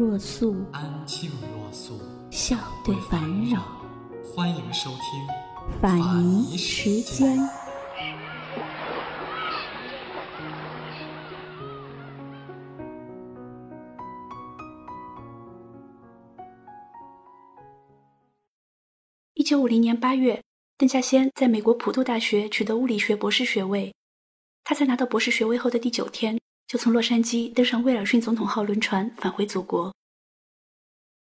若素，安静若素，笑对烦扰。欢迎收听法尼时间。一九五零年八月，邓稼先在美国普渡大学取得物理学博士学位。他在拿到博士学位后的第九天，就从洛杉矶登上威尔逊总统号轮船返回祖国。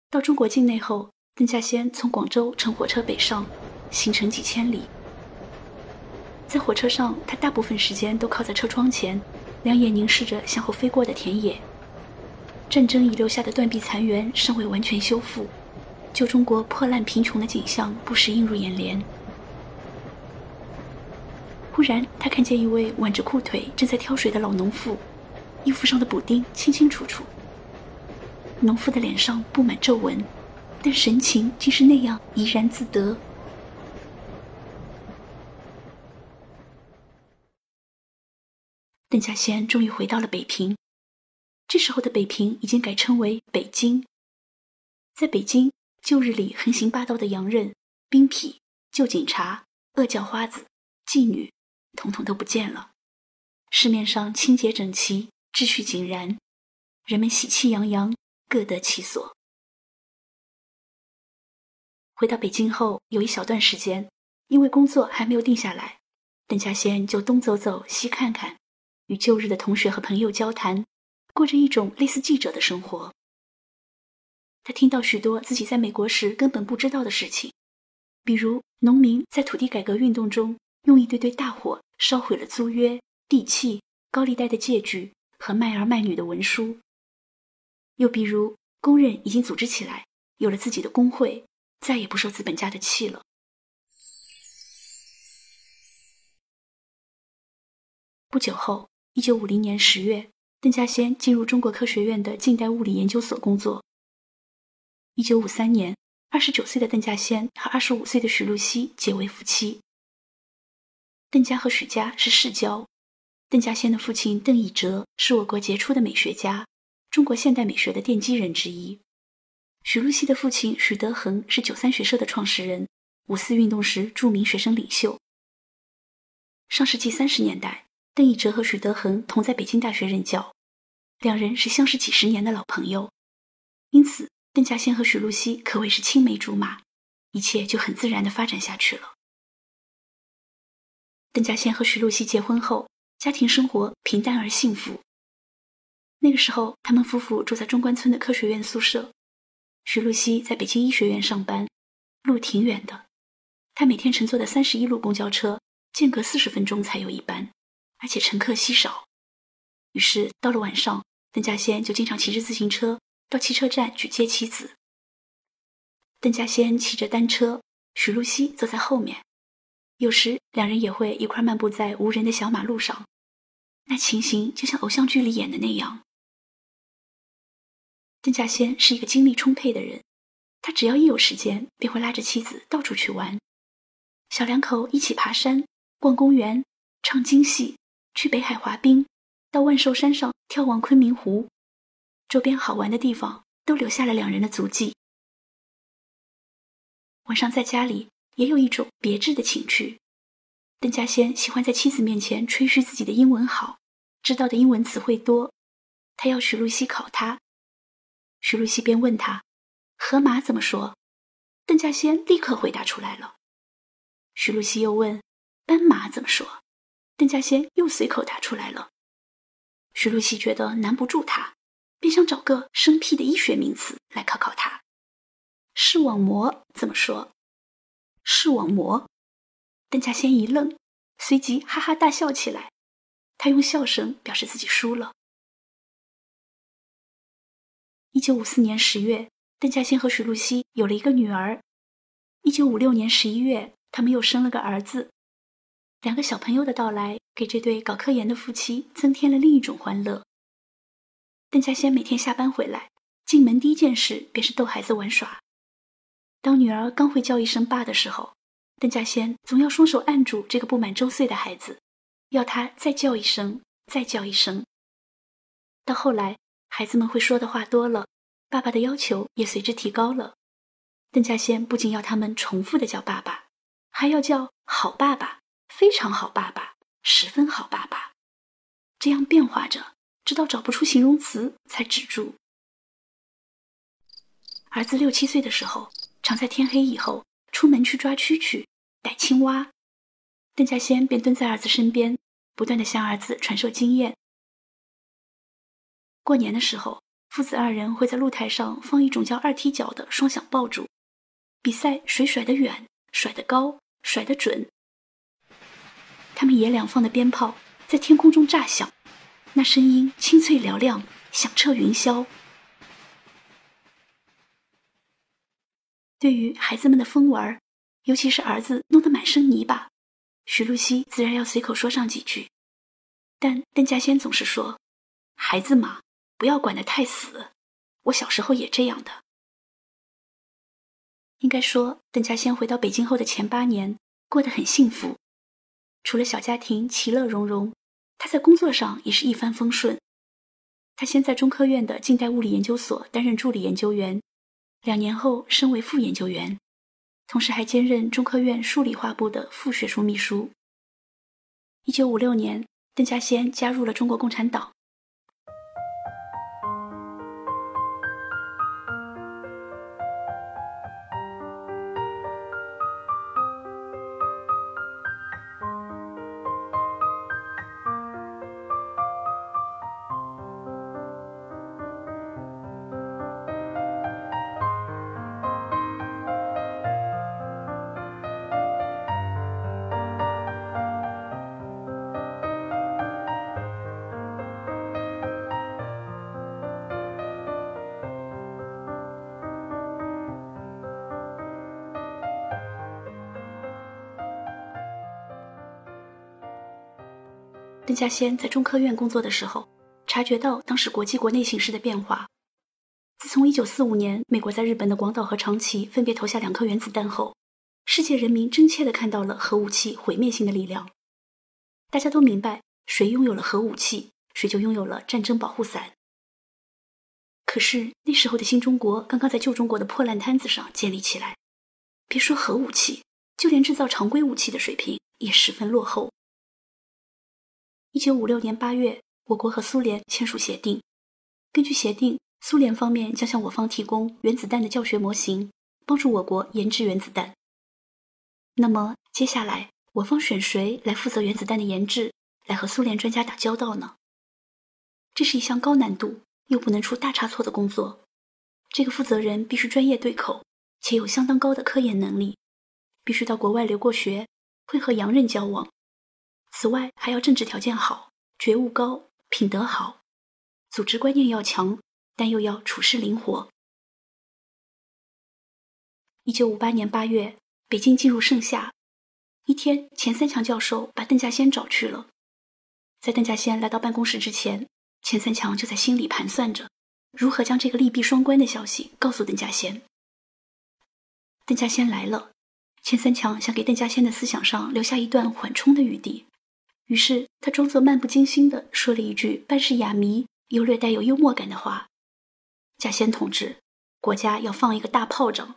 到中国境内后，邓稼先从广州乘火车北上，行程几千里。在火车上，他大部分时间都靠在车窗前，两眼凝视着向后飞过的田野。战争遗留下的断壁残垣尚未完全修复，旧中国破烂贫穷的景象不时映入眼帘。忽然，他看见一位挽着裤腿正在挑水的老农妇，衣服上的补丁清清楚楚。农妇的脸上布满皱纹，但神情竟是那样怡然自得。邓稼先终于回到了北平，这时候的北平已经改称为北京。在北京，旧日里横行霸道的洋人、兵痞、旧警察、恶叫花子、妓女。统统都不见了，市面上清洁整齐，秩序井然，人们喜气洋洋，各得其所。回到北京后，有一小段时间，因为工作还没有定下来，邓稼先就东走走，西看看，与旧日的同学和朋友交谈，过着一种类似记者的生活。他听到许多自己在美国时根本不知道的事情，比如农民在土地改革运动中用一堆堆大火。烧毁了租约、地契、高利贷的借据和卖儿卖女的文书。又比如，工人已经组织起来，有了自己的工会，再也不受资本家的气了。不久后，一九五零年十月，邓稼先进入中国科学院的近代物理研究所工作。一九五三年，二十九岁的邓稼先和二十五岁的许露西结为夫妻。邓家和许家是世交。邓稼先的父亲邓以哲是我国杰出的美学家，中国现代美学的奠基人之一。许露西的父亲许德恒是九三学社的创始人，五四运动时著名学生领袖。上世纪三十年代，邓以哲和许德恒同在北京大学任教，两人是相识几十年的老朋友，因此邓稼先和许露西可谓是青梅竹马，一切就很自然的发展下去了。邓稼先和徐露西结婚后，家庭生活平淡而幸福。那个时候，他们夫妇住在中关村的科学院宿舍，徐露西在北京医学院上班，路挺远的，她每天乘坐的三十一路公交车，间隔四十分钟才有一班，而且乘客稀少。于是到了晚上，邓稼先就经常骑着自行车到汽车站去接妻子。邓稼先骑着单车，徐露西坐在后面。有时两人也会一块漫步在无人的小马路上，那情形就像偶像剧里演的那样。邓稼先是一个精力充沛的人，他只要一有时间，便会拉着妻子到处去玩。小两口一起爬山、逛公园、唱京戏，去北海滑冰，到万寿山上眺望昆明湖，周边好玩的地方都留下了两人的足迹。晚上在家里。也有一种别致的情趣。邓稼先喜欢在妻子面前吹嘘自己的英文好，知道的英文词汇多。他要徐露西考他，徐露西便问他：“河马怎么说？”邓稼先立刻回答出来了。徐露西又问：“斑马怎么说？”邓稼先又随口答出来了。徐露西觉得难不住他，便想找个生僻的医学名词来考考他：“视网膜怎么说？”视网膜，邓稼先一愣，随即哈哈大笑起来。他用笑声表示自己输了。一九五四年十月，邓稼先和许露西有了一个女儿。一九五六年十一月，他们又生了个儿子。两个小朋友的到来，给这对搞科研的夫妻增添了另一种欢乐。邓稼先每天下班回来，进门第一件事便是逗孩子玩耍。当女儿刚会叫一声“爸”的时候，邓稼先总要双手按住这个不满周岁的孩子，要他再叫一声，再叫一声。到后来，孩子们会说的话多了，爸爸的要求也随之提高了。邓稼先不仅要他们重复的叫爸爸，还要叫好爸爸、非常好爸爸、十分好爸爸，这样变化着，直到找不出形容词才止住。儿子六七岁的时候，常在天黑以后出门去抓蛐蛐、逮青蛙，邓稼先便蹲在儿子身边，不断的向儿子传授经验。过年的时候，父子二人会在露台上放一种叫二踢脚的双响爆竹。比赛谁甩得远、甩得高、甩得准。他们爷俩放的鞭炮在天空中炸响，那声音清脆嘹亮，响彻云霄。对于孩子们的疯玩，尤其是儿子弄得满身泥巴，徐露西自然要随口说上几句。但邓稼先总是说：“孩子嘛，不要管得太死，我小时候也这样的。”应该说，邓稼先回到北京后的前八年过得很幸福，除了小家庭其乐融融，他在工作上也是一帆风顺。他先在中科院的近代物理研究所担任助理研究员，两年后升为副研究员，同时还兼任中科院数理化部的副学术秘书。一九五六年，邓稼先加入了中国共产党。邓稼先在中科院工作的时候，察觉到当时国际国内形势的变化。自从1945年美国在日本的广岛和长崎分别投下两颗原子弹后，世界人民真切地看到了核武器毁灭性的力量。大家都明白，谁拥有了核武器，谁就拥有了战争保护伞。可是那时候的新中国刚刚在旧中国的破烂摊子上建立起来，别说核武器，就连制造常规武器的水平也十分落后。一九五六年八月，我国和苏联签署协定。根据协定，苏联方面将向我方提供原子弹的教学模型，帮助我国研制原子弹。那么，接下来我方选谁来负责原子弹的研制，来和苏联专家打交道呢？这是一项高难度又不能出大差错的工作。这个负责人必须专业对口，且有相当高的科研能力，必须到国外留过学，会和洋人交往。此外，还要政治条件好，觉悟高，品德好，组织观念要强，但又要处事灵活。一九五八年八月，北京进入盛夏。一天，钱三强教授把邓稼先找去了。在邓稼先来到办公室之前，钱三强就在心里盘算着，如何将这个利弊双关的消息告诉邓稼先。邓稼先来了，钱三强想给邓稼先的思想上留下一段缓冲的余地。于是他装作漫不经心地说了一句半是哑谜又略带有幽默感的话：“稼先同志，国家要放一个大炮仗，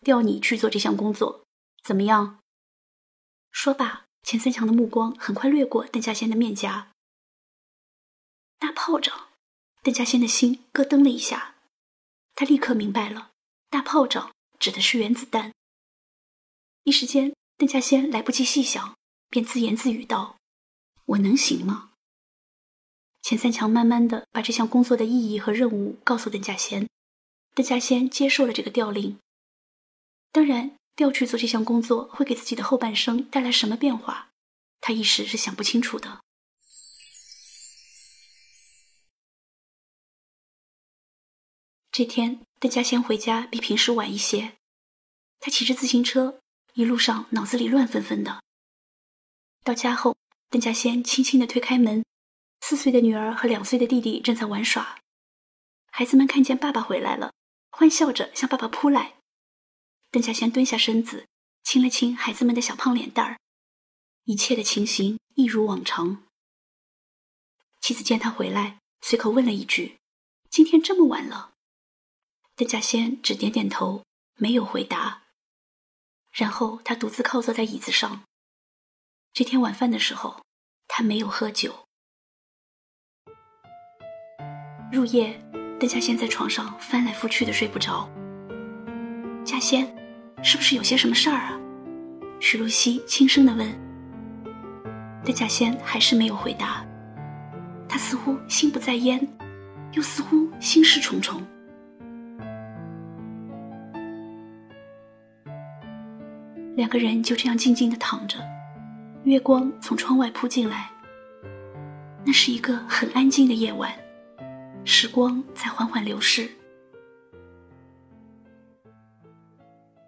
调你去做这项工作，怎么样？”说罢，钱三强的目光很快掠过邓稼先的面颊。大炮仗，邓稼先的心咯噔了一下，他立刻明白了，大炮仗指的是原子弹。一时间，邓稼先来不及细想，便自言自语道。我能行吗？钱三强慢慢的把这项工作的意义和任务告诉邓稼先，邓稼先接受了这个调令。当然，调去做这项工作会给自己的后半生带来什么变化，他一时是想不清楚的。这天，邓稼先回家比平时晚一些，他骑着自行车，一路上脑子里乱纷纷的。到家后，邓稼先轻轻地推开门，四岁的女儿和两岁的弟弟正在玩耍。孩子们看见爸爸回来了，欢笑着向爸爸扑来。邓稼先蹲下身子，亲了亲孩子们的小胖脸蛋儿，一切的情形一如往常。妻子见他回来，随口问了一句：“今天这么晚了？”邓稼先只点点头，没有回答。然后他独自靠坐在椅子上。这天晚饭的时候，他没有喝酒。入夜，邓稼先在床上翻来覆去的睡不着。稼先，是不是有些什么事儿啊？徐露西轻声的问。邓稼先还是没有回答。他似乎心不在焉，又似乎心事重重。两个人就这样静静的躺着，月光从窗外扑进来。那是一个很安静的夜晚，时光在缓缓流逝。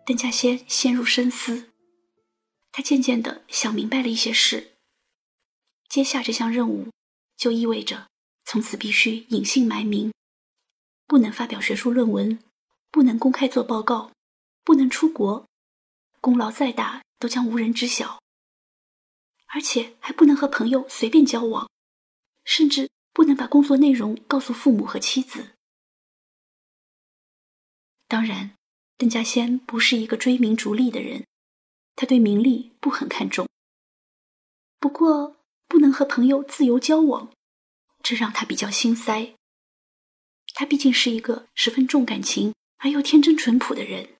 邓稼先陷入深思，他渐渐的想明白了一些事。接下这项任务，就意味着从此必须隐姓埋名，不能发表学术论文，不能公开做报告，不能出国。功劳再大，都将无人知晓。而且还不能和朋友随便交往，甚至不能把工作内容告诉父母和妻子。当然，邓稼先不是一个追名逐利的人，他对名利不很看重。不过，不能和朋友自由交往，这让他比较心塞。他毕竟是一个十分重感情而又天真淳朴的人。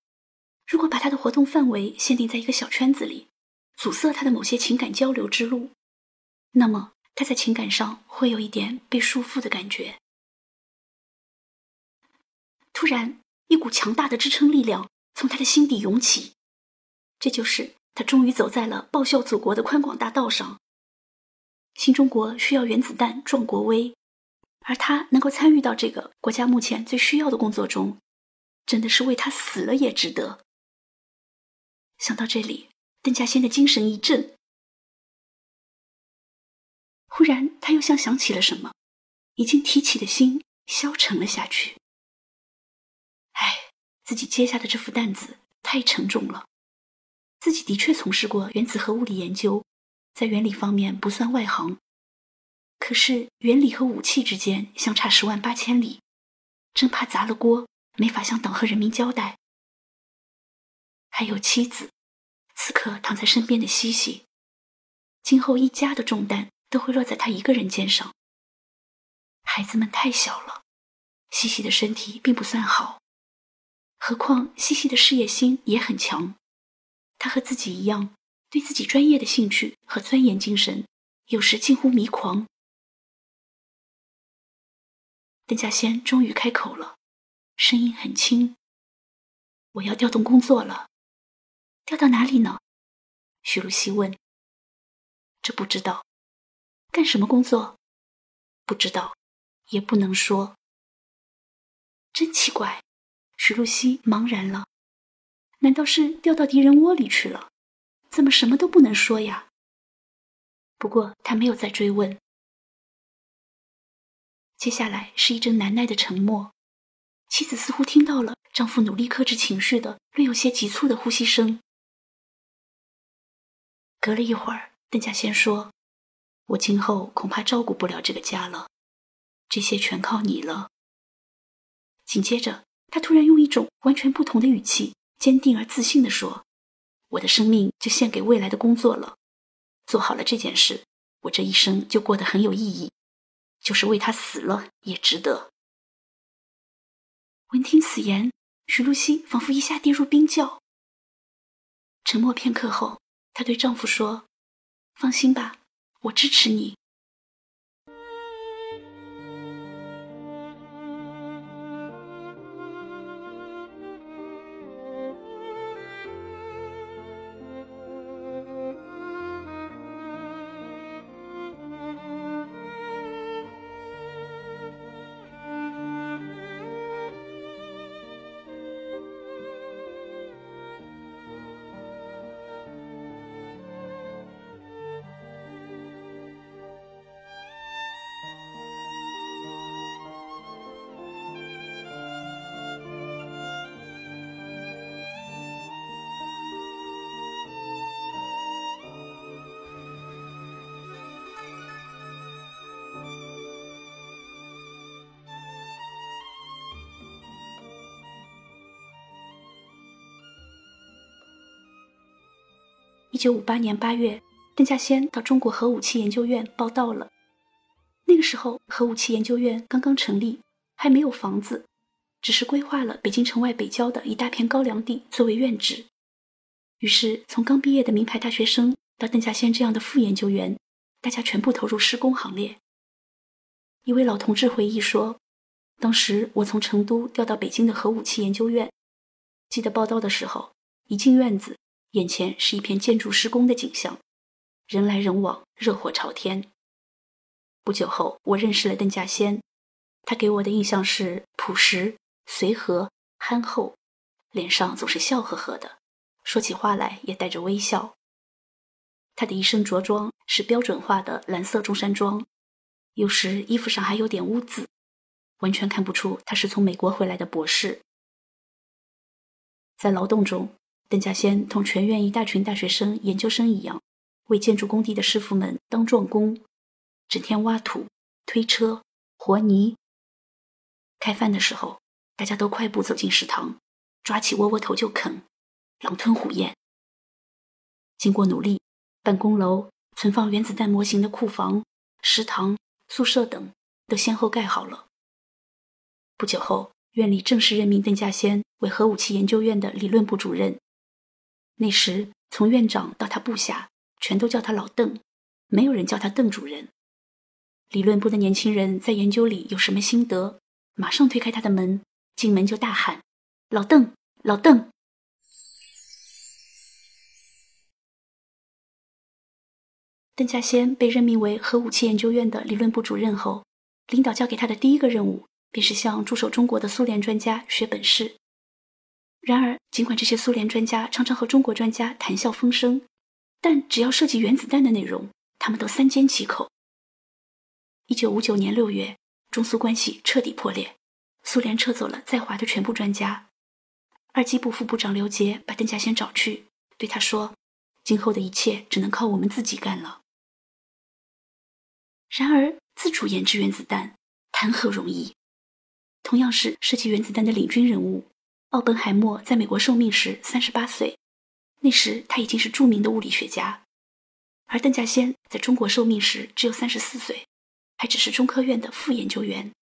如果把他的活动范围限定在一个小圈子里，阻塞他的某些情感交流之路，那么他在情感上会有一点被束缚的感觉。突然，一股强大的支撑力量从他的心底涌起，这就是他终于走在了报效祖国的宽广大道上。新中国需要原子弹壮国威，而他能够参与到这个国家目前最需要的工作中，真的是为他死了也值得。想到这里，邓稼先的精神一振。忽然，他又像想起了什么，已经提起的心消沉了下去。唉，自己接下的这副担子太沉重了。自己的确从事过原子核物理研究，在原理方面不算外行。可是原理和武器之间相差十万八千里，真怕砸了锅，没法向党和人民交代。还有妻子，此刻躺在身边的西西，今后一家的重担都会落在他一个人肩上。孩子们太小了，西西的身体并不算好，何况西西的事业心也很强，他和自己一样，对自己专业的兴趣和钻研精神，有时近乎迷狂。邓稼先终于开口了，声音很轻：“我要调动工作了。”调到哪里呢？徐露西问。这不知道，干什么工作？不知道，也不能说。真奇怪，徐露西茫然了。难道是调到敌人窝里去了？怎么什么都不能说呀？不过他没有再追问。接下来是一阵难耐的沉默，妻子似乎听到了丈夫努力克制情绪的略有些急促的呼吸声。隔了一会儿，邓稼先说：“我今后恐怕照顾不了这个家了，这些全靠你了。”紧接着，他突然用一种完全不同的语气，坚定而自信地说：“我的生命就献给未来的工作了。做好了这件事，我这一生就过得很有意义，就是为他死了也值得。”闻听此言，徐露西仿佛一下跌入冰窖。沉默片刻后。她对丈夫说：“放心吧，我支持你。”一九五八年八月，邓稼先到中国核武器研究院报到了。那个时候，核武器研究院刚刚成立，还没有房子，只是规划了北京城外北郊的一大片高粱地作为院址。于是，从刚毕业的名牌大学生到邓稼先这样的副研究员，大家全部投入施工行列。一位老同志回忆说：“当时我从成都调到北京的核武器研究院，记得报道的时候，一进院子，眼前是一片建筑施工的景象，人来人往，热火朝天。不久后，我认识了邓稼先，他给我的印象是朴实、随和、憨厚，脸上总是笑呵呵的。”说起话来也带着微笑。他的一身着装是标准化的蓝色中山装，有时衣服上还有点污渍，完全看不出他是从美国回来的博士。在劳动中，邓稼先同全院一大群大学生、研究生一样，为建筑工地的师傅们当壮工，整天挖土、推车、和泥。开饭的时候，大家都快步走进食堂，抓起窝窝头就啃。狼吞虎咽。经过努力，办公楼、存放原子弹模型的库房、食堂、宿舍等都先后盖好了。不久后，院里正式任命邓稼先为核武器研究院的理论部主任。那时，从院长到他部下，全都叫他老邓，没有人叫他邓主任。理论部的年轻人在研究里有什么心得，马上推开他的门，进门就大喊：“老邓，老邓！”邓稼先被任命为核武器研究院的理论部主任后，领导交给他的第一个任务便是向驻守中国的苏联专家学本事。然而，尽管这些苏联专家常常和中国专家谈笑风生，但只要涉及原子弹的内容，他们都三缄其口。一九五九年六月，中苏关系彻底破裂，苏联撤走了在华的全部专家。二机部副部长刘杰把邓稼先找去，对他说：“今后的一切只能靠我们自己干了。”然而，自主研制原子弹谈何容易？同样是设计原子弹的领军人物，奥本海默在美国受命时三十八岁，那时他已经是著名的物理学家；而邓稼先在中国受命时只有三十四岁，还只是中科院的副研究员。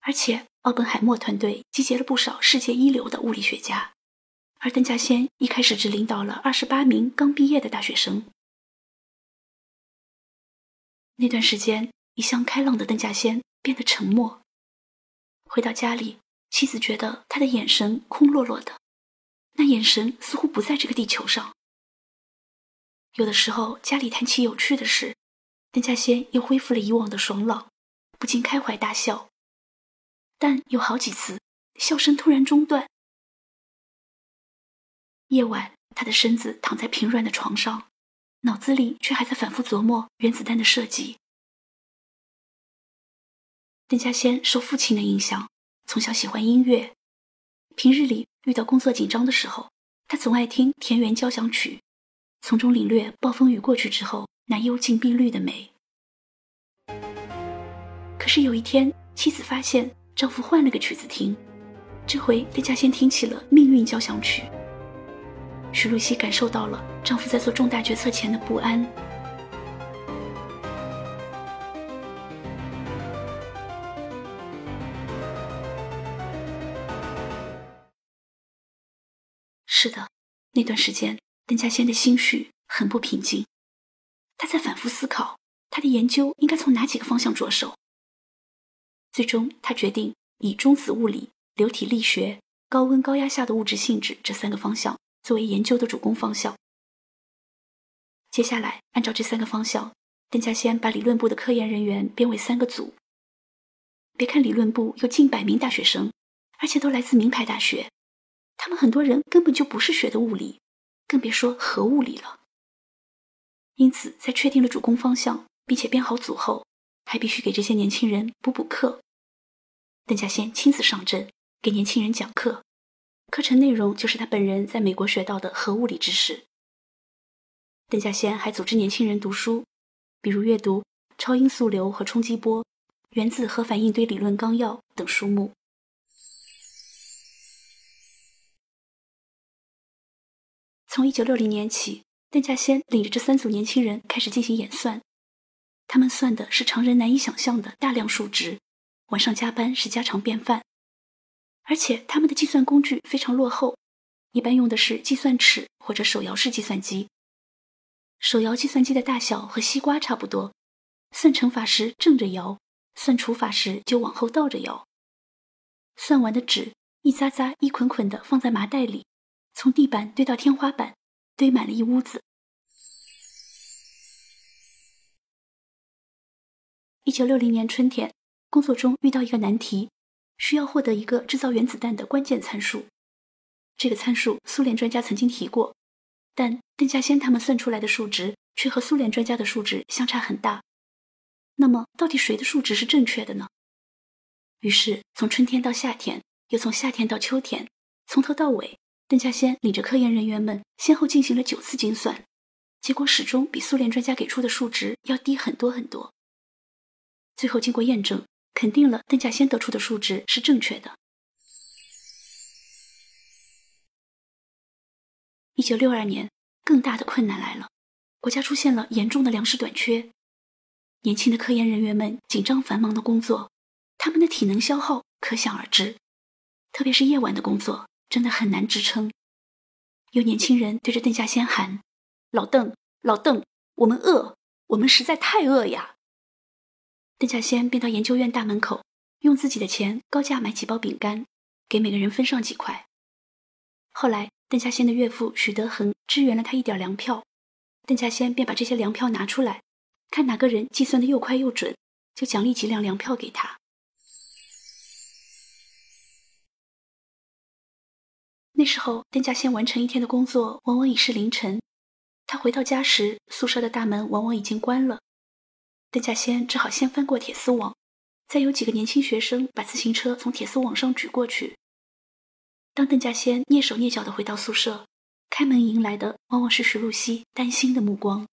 而且，奥本海默团队集结了不少世界一流的物理学家，而邓稼先一开始只领导了二十八名刚毕业的大学生。那段时间，一向开朗的邓稼先变得沉默。回到家里，妻子觉得他的眼神空落落的，那眼神似乎不在这个地球上。有的时候，家里谈起有趣的事，邓稼先又恢复了以往的爽朗，不禁开怀大笑。但有好几次，笑声突然中断。夜晚，他的身子躺在平软的床上。脑子里却还在反复琢磨原子弹的设计。邓稼先受父亲的影响，从小喜欢音乐。平日里遇到工作紧张的时候，他总爱听田园交响曲，从中领略暴风雨过去之后那幽静碧绿的美。可是有一天，妻子发现丈夫换了个曲子听，这回邓稼先听起了《命运交响曲》。徐露西感受到了丈夫在做重大决策前的不安。那段时间，邓稼先的心绪很不平静。他在反复思考，他的研究应该从哪几个方向着手。最终，他决定以中子物理、流体力学、高温高压下的物质性质这三个方向。作为研究的主攻方向。接下来，按照这三个方向，邓稼先把理论部的科研人员编为三个组。别看理论部有近百名大学生，而且都来自名牌大学，他们很多人根本就不是学的物理，更别说核物理了。因此，在确定了主攻方向，并且编好组后，还必须给这些年轻人补补课。邓稼先亲自上阵，给年轻人讲课。课程内容就是他本人在美国学到的核物理知识。邓稼先还组织年轻人读书，比如阅读《超音速流和冲击波》《原子核反应堆理论纲要》等书目。从1960年起，邓稼先领着这三组年轻人开始进行演算。他们算的是常人难以想象的大量数值，晚上加班是家常便饭。而且他们的计算工具非常落后，一般用的是计算尺或者手摇式计算机。手摇计算机的大小和西瓜差不多，算乘法时正着摇，算除法时就往后倒着摇。算完的纸一扎扎、一捆捆的放在麻袋里，从地板堆到天花板，堆满了一屋子。一九六零年春天，工作中遇到一个难题，需要获得一个制造原子弹的关键参数。这个参数苏联专家曾经提过，但邓稼先他们算出来的数值却和苏联专家的数值相差很大。那么，到底谁的数值是正确的呢？于是，从春天到夏天，又从夏天到秋天，从头到尾，邓稼先领着科研人员们先后进行了九次精算，结果始终比苏联专家给出的数值要低很多很多。最后经过验证，肯定了邓稼先得出的数值是正确的。一九六二年，更大的困难来了，国家出现了严重的粮食短缺。年轻的科研人员们紧张繁忙的工作，他们的体能消耗可想而知，特别是夜晚的工作，真的很难支撑。有年轻人对着邓稼先喊：“老邓，老邓，我们饿，我们实在太饿呀！”邓稼先便到研究院大门口，用自己的钱高价买几包饼干，给每个人分上几块。后来，邓稼先的岳父许德珩支援了他一点粮票，邓稼先便把这些粮票拿出来，看哪个人计算的又快又准，就奖励几两粮票给他。那时候，邓稼先完成一天的工作，往往已是凌晨。他回到家时，宿舍的大门往往已经关了。邓稼先只好先翻过铁丝网，再有几个年轻学生把自行车从铁丝网上举过去。当邓稼先蹑手蹑脚地回到宿舍，开门迎来的往往是徐露西担心的目光。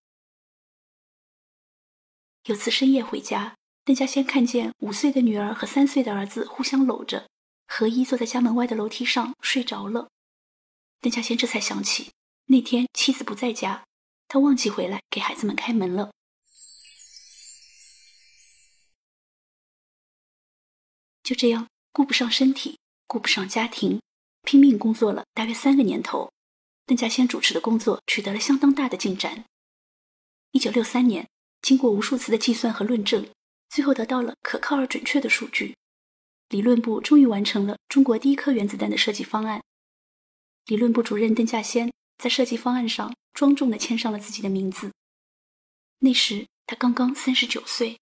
有次深夜回家，邓稼先看见五岁的女儿和三岁的儿子互相搂着，合衣坐在家门外的楼梯上睡着了。邓稼先这才想起那天妻子不在家，他忘记回来给孩子们开门了。就这样，顾不上身体，顾不上家庭，拼命工作了大约三个年头，邓稼先主持的工作取得了相当大的进展。一九六三年，经过无数次的计算和论证，最后得到了可靠而准确的数据，理论部终于完成了中国第一颗原子弹的设计方案。理论部主任邓稼先在设计方案上庄重地签上了自己的名字。那时他刚刚三十九岁。